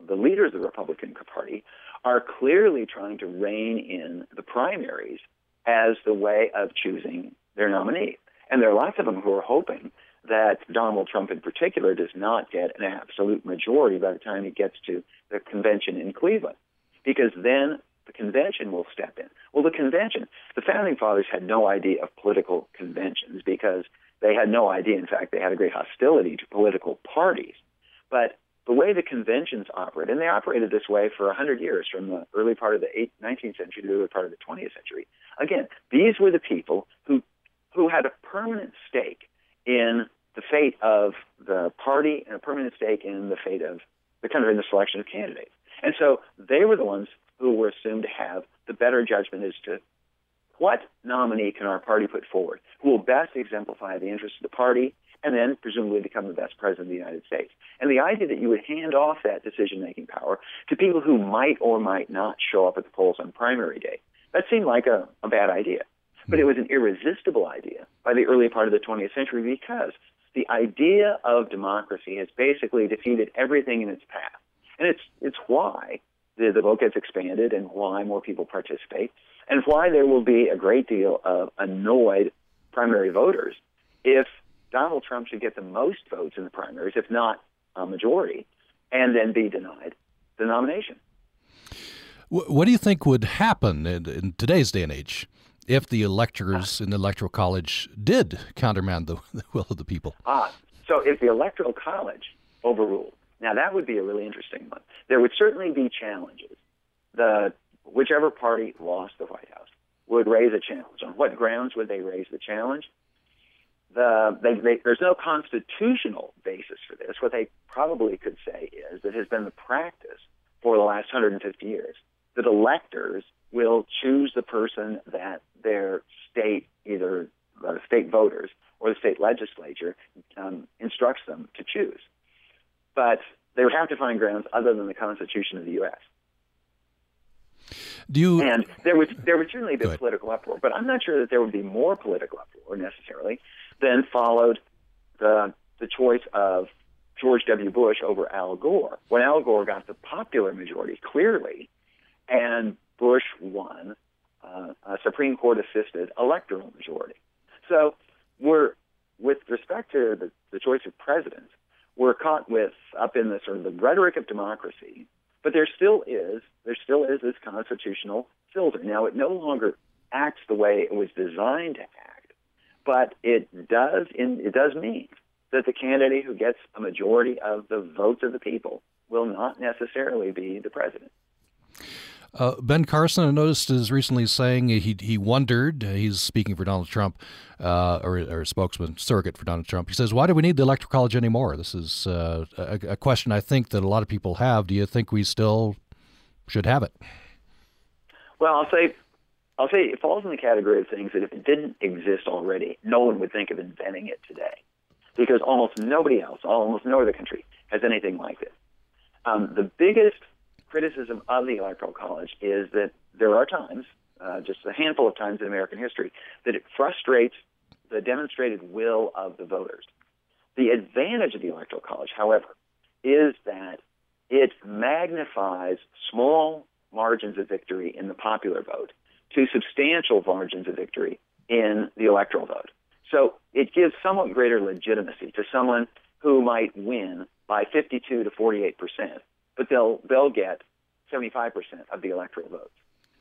the leaders of the Republican Party, are clearly trying to rein in the primaries as the way of choosing their nominee. And there are lots of them who are hoping that Donald Trump in particular does not get an absolute majority by the time he gets to the convention in Cleveland, because then the convention will step in. Well, the convention, the founding fathers had no idea of political conventions because they had no idea. In fact, they had a great hostility to political parties. But the way the conventions operate, and they operated this way for 100 years, from the early part of the 19th century to the early part of the 20th century. Again, these were the people who who had a permanent stake in the fate of the party and a permanent stake in the fate of the country in the selection of candidates. And so they were the ones who were assumed to have the better judgment as to what nominee can our party put forward who will best exemplify the interests of the party and then presumably become the best president of the United States. And the idea that you would hand off that decision making power to people who might or might not show up at the polls on primary day, that seemed like a, a bad idea. But it was an irresistible idea by the early part of the 20th century because the idea of democracy has basically defeated everything in its path. And it's, it's why the, the vote gets expanded and why more people participate and why there will be a great deal of annoyed primary voters if Donald Trump should get the most votes in the primaries, if not a majority, and then be denied the nomination. What do you think would happen in, in today's day and age if the electors in the Electoral College did countermand the, the will of the people? Ah, so if the Electoral College overruled, now that would be a really interesting one. There would certainly be challenges. The whichever party lost the White House would raise a challenge. On what grounds would they raise the challenge? The, they, they, there's no constitutional basis for this. What they probably could say is that it has been the practice for the last 150 years that electors will choose the person that their state, either the state voters or the state legislature, um, instructs them to choose. But they would have to find grounds other than the Constitution of the U.S. Do you, and there would there would certainly be political uproar, but I'm not sure that there would be more political uproar necessarily than followed the the choice of George W. Bush over Al Gore. When Al Gore got the popular majority clearly, and Bush won uh, a Supreme Court assisted electoral majority. So we're with respect to the, the choice of presidents, we're caught with up in the sort of the rhetoric of democracy, but there still is there still is this constitutional filter. Now it no longer acts the way it was designed to act, but it does in, it does mean that the candidate who gets a majority of the votes of the people will not necessarily be the president. Uh, ben Carson, I noticed, is recently saying he he wondered. Uh, he's speaking for Donald Trump, uh, or, or a spokesman surrogate for Donald Trump. He says, "Why do we need the electoral college anymore?" This is uh, a, a, question I think that a lot of people have. Do you think we still should have it? Well, I'll say, I'll say it falls in the category of things that if it didn't exist already, no one would think of inventing it today, because almost nobody else, almost no other country, has anything like this. Um, the biggest criticism of the Electoral College is that there are times, uh, just a handful of times in American history, that it frustrates the demonstrated will of the voters. The advantage of the Electoral College, however, is that it magnifies small margins of victory in the popular vote to substantial margins of victory in the electoral vote. So it gives somewhat greater legitimacy to someone who might win by 52 to 48 percent, but they'll they'll get 75 percent of the electoral votes,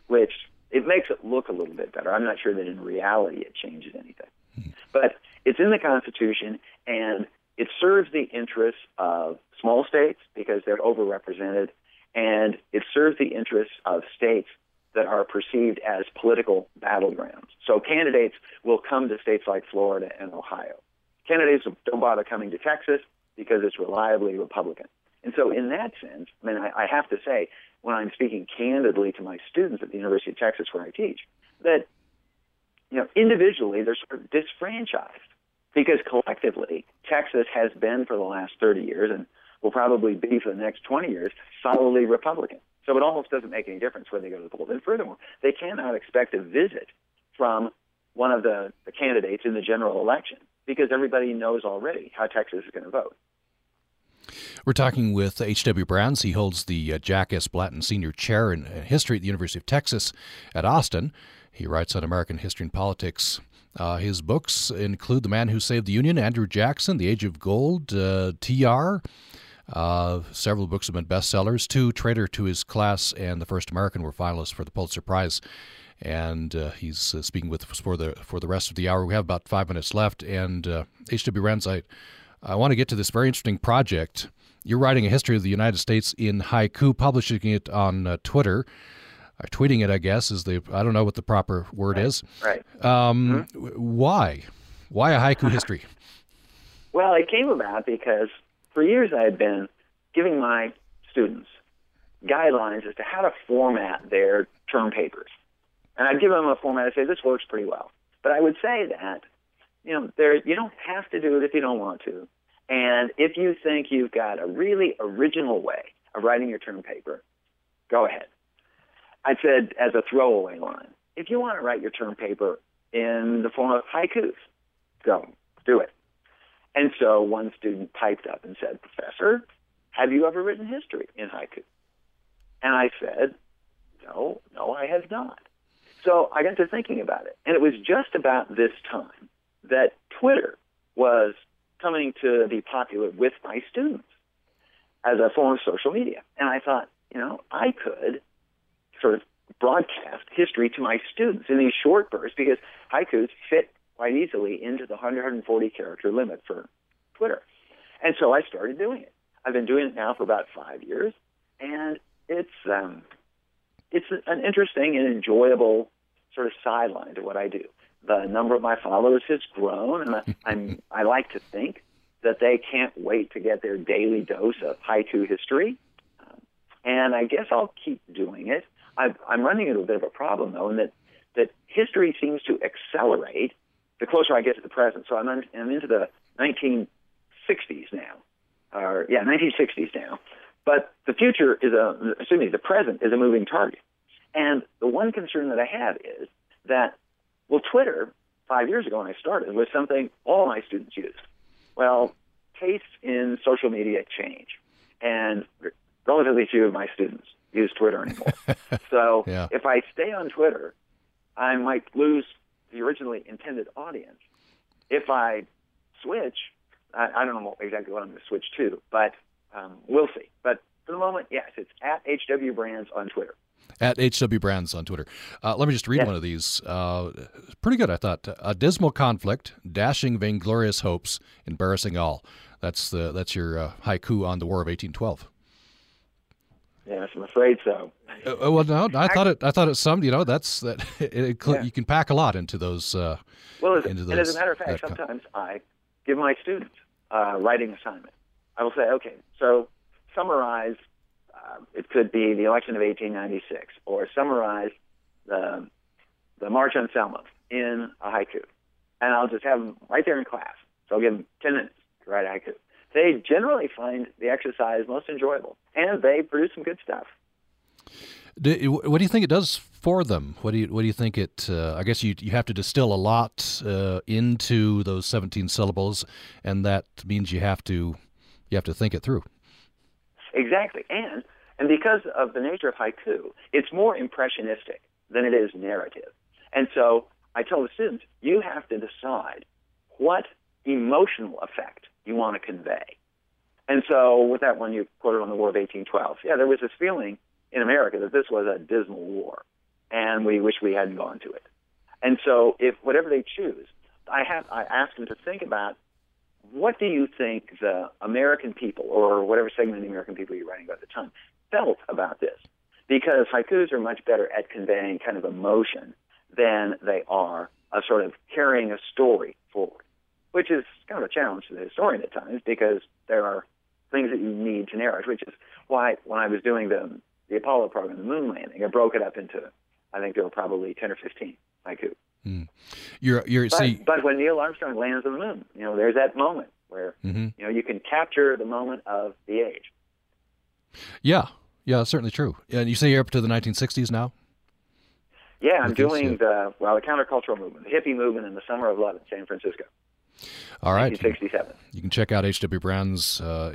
which it makes it look a little bit better. I'm not sure that in reality it changes anything, but it's in the Constitution and it serves the interests of small states because they're overrepresented, and it serves the interests of states that are perceived as political battlegrounds. So candidates will come to states like Florida and Ohio. Candidates don't bother coming to Texas because it's reliably Republican. And so, in that sense, I mean, I, I have to say, when I'm speaking candidly to my students at the University of Texas where I teach, that you know, individually they're sort of disfranchised because collectively Texas has been for the last 30 years and will probably be for the next 20 years solidly Republican. So it almost doesn't make any difference where they go to the polls. And furthermore, they cannot expect a visit from one of the, the candidates in the general election because everybody knows already how Texas is going to vote. We're talking with H.W. Brands. He holds the uh, Jack S. Blanton Senior Chair in History at the University of Texas at Austin. He writes on American history and politics. Uh, his books include The Man Who Saved the Union, Andrew Jackson, The Age of Gold, uh, TR. Uh, several books have been bestsellers. Two, Traitor to His Class and The First American, were finalists for the Pulitzer Prize. And uh, he's uh, speaking with us for the for the rest of the hour. We have about five minutes left. And H.W. Brands, I, I want to get to this very interesting project. You're writing a history of the United States in haiku, publishing it on uh, Twitter. Uh, tweeting it, I guess, is the I don't know what the proper word right. is. Right. Um, mm-hmm. Why? Why a haiku history? well, it came about because for years I had been giving my students guidelines as to how to format their term papers, and I'd give them a format. I'd say this works pretty well, but I would say that you know there you don't have to do it if you don't want to, and if you think you've got a really original way of writing your term paper, go ahead. I said as a throwaway line, if you want to write your term paper in the form of haikus, go do it. And so one student piped up and said, Professor, have you ever written history in haiku? And I said, No, no, I have not. So I got to thinking about it. And it was just about this time that Twitter was coming to be popular with my students as a form of social media. And I thought, you know, I could sort of broadcast history to my students in these short bursts because haikus fit quite easily into the 140 character limit for Twitter. And so I started doing it. I've been doing it now for about five years, and it's um, it's an interesting and enjoyable sort of sideline to what I do. The number of my followers has grown, and I, I'm I like to think that they can't wait to get their daily dose of haiku history. Um, and I guess I'll keep doing it. i I'm running into a bit of a problem though, in that that history seems to accelerate the closer I get to the present. So I'm, in, I'm into the 1960s now, or yeah, 1960s now. But the future is a, excuse me, the present is a moving target. And the one concern that I have is that, well, Twitter five years ago when I started was something all my students used. Well, tastes in social media change, and relatively few of my students use Twitter anymore. so yeah. if I stay on Twitter, I might lose the originally intended audience. If I switch, I, I don't know exactly what I'm going to switch to, but um, we'll see. But for the moment, yes, it's at HW Brands on Twitter. At HW Brands on Twitter. Uh, let me just read Yes. one of these. Uh, pretty good, I thought. A dismal conflict, dashing vainglorious hopes, embarrassing all. That's the that's your uh, haiku on the War of 1812. Yes, I'm afraid so. Uh, well, no, I thought it. I thought it summed. You know, that's that. It, Yeah. You can pack a lot into those. Uh, Well, as, into and as a matter of fact, sometimes I give my students a writing assignment. I will say, okay, so summarize. Uh, it could be the election of 1896, or summarize the the March on Selma in a haiku, and I'll just have them right there in class. So I'll give them ten minutes to write a haiku. They generally find the exercise most enjoyable, and they produce some good stuff. Do, what do you think it does for them? What do you What do you think it? Uh, I guess you you have to distill a lot uh, into those seventeen syllables, and that means you have to you have to think it through. Exactly, and and because of the nature of haiku, it's more impressionistic than it is narrative. And so I tell the students, you have to decide what emotional effect you want to convey. And so with that one you quoted on the War of 1812, yeah, there was this feeling in America that this was a dismal war, and we wish we hadn't gone to it. And so, if whatever they choose, I have I ask them to think about what do you think the American people, or whatever segment of the American people you're writing about at the time, felt about this? Because haikus are much better at conveying kind of emotion than they are a sort of carrying a story forward, which is kind of a challenge to the historian at times because there are things that you need to narrate, which is why when I was doing the the Apollo program, the moon landing. I broke it up into, I think there were probably 10 or 15 haiku. Mm. You're, you're, but, see, but when Neil Armstrong lands on the moon, you know, there's that moment where, mm-hmm. you know, you can capture the moment of the age. Yeah, yeah, certainly true. And you say you're up to the 1960s now? Yeah, I'm doing the, well, the countercultural movement, the hippie movement in the summer of love in San Francisco. All right. 1967. You can check out H.W. Brand's uh,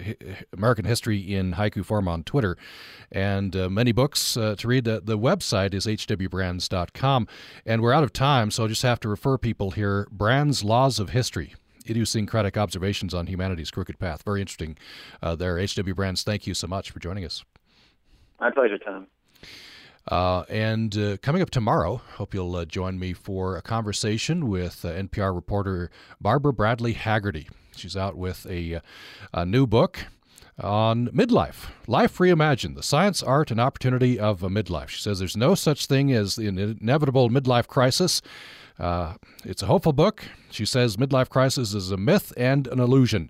American History in Haiku form on Twitter and uh, many books uh, to read. The, the website is hwbrands.com. And we're out of time, so I'll just have to refer people here. Brand's Laws of History. Idiosyncratic observations on humanity's crooked path. Very interesting uh, there. H.W. Brands, thank you so much for joining us. My pleasure, Tom. Uh, and uh, coming up tomorrow, hope you'll uh, join me for a conversation with uh, NPR reporter Barbara Bradley Hagerty. She's out with a, a new book on midlife, life reimagined, the science, art, and opportunity of a midlife. She says there's no such thing as the inevitable midlife crisis. Uh, it's a hopeful book. She says midlife crisis is a myth and an illusion.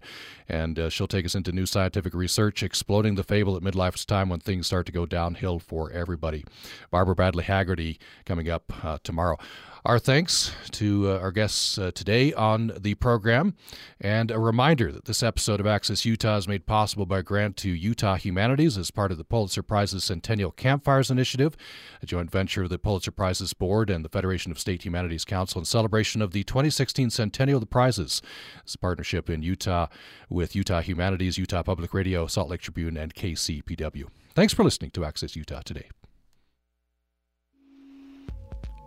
And uh, she'll take us into new scientific research, exploding the fable at midlife is time when things start to go downhill for everybody. Barbara Bradley Hagerty coming up uh, tomorrow. Our thanks to uh, our guests uh, today on the program, and a reminder that this episode of Access Utah is made possible by a grant to Utah Humanities as part of the Pulitzer Prizes Centennial Campfires Initiative, a joint venture of the Pulitzer Prizes Board and the Federation of State Humanities Council in celebration of the 2016 centennial of the prizes. It's a partnership in Utah with Utah Humanities, Utah Public Radio, Salt Lake Tribune, and KCPW. Thanks for listening to Access Utah today.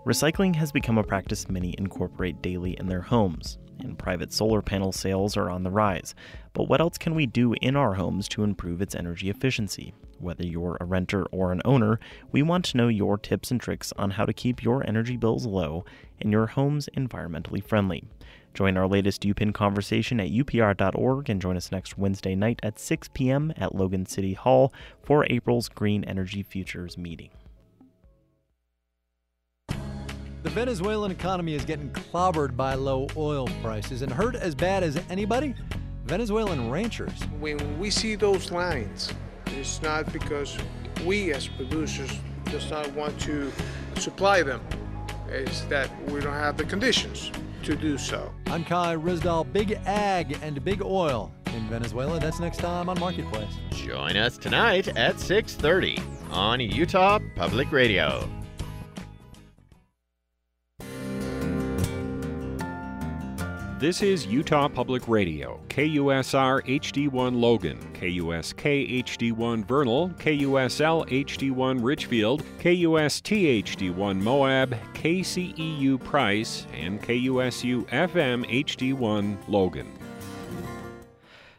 Recycling has become a practice many incorporate daily in their homes, and private solar panel sales are on the rise. But what else can we do in our homes to improve its energy efficiency? Whether you're a renter or an owner, we want to know your tips and tricks on how to keep your energy bills low and your homes environmentally friendly. Join our latest UPenn conversation at upr.org and join us next Wednesday night at 6 p.m. at Logan City Hall for April's Green Energy Futures meeting. The Venezuelan economy is getting clobbered by low oil prices and hurt as bad as anybody Venezuelan ranchers. When we see those lines, it's not because we as producers does not want to supply them. It's that we don't have the conditions to do so. I'm Kai Ryssdal, Big Ag and Big Oil in Venezuela. That's next time on Marketplace. Join us tonight at 6:30 on Utah Public Radio. This is Utah Public Radio, KUSR HD1 Logan, KUSK HD1 Vernal, KUSL HD1 Richfield, KUST HD1 Moab, KCEU Price, and KUSU FM HD1 Logan.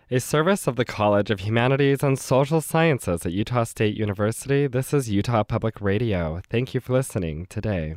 A service of the College of Humanities and Social Sciences at Utah State University, this is Utah Public Radio. Thank you for listening today.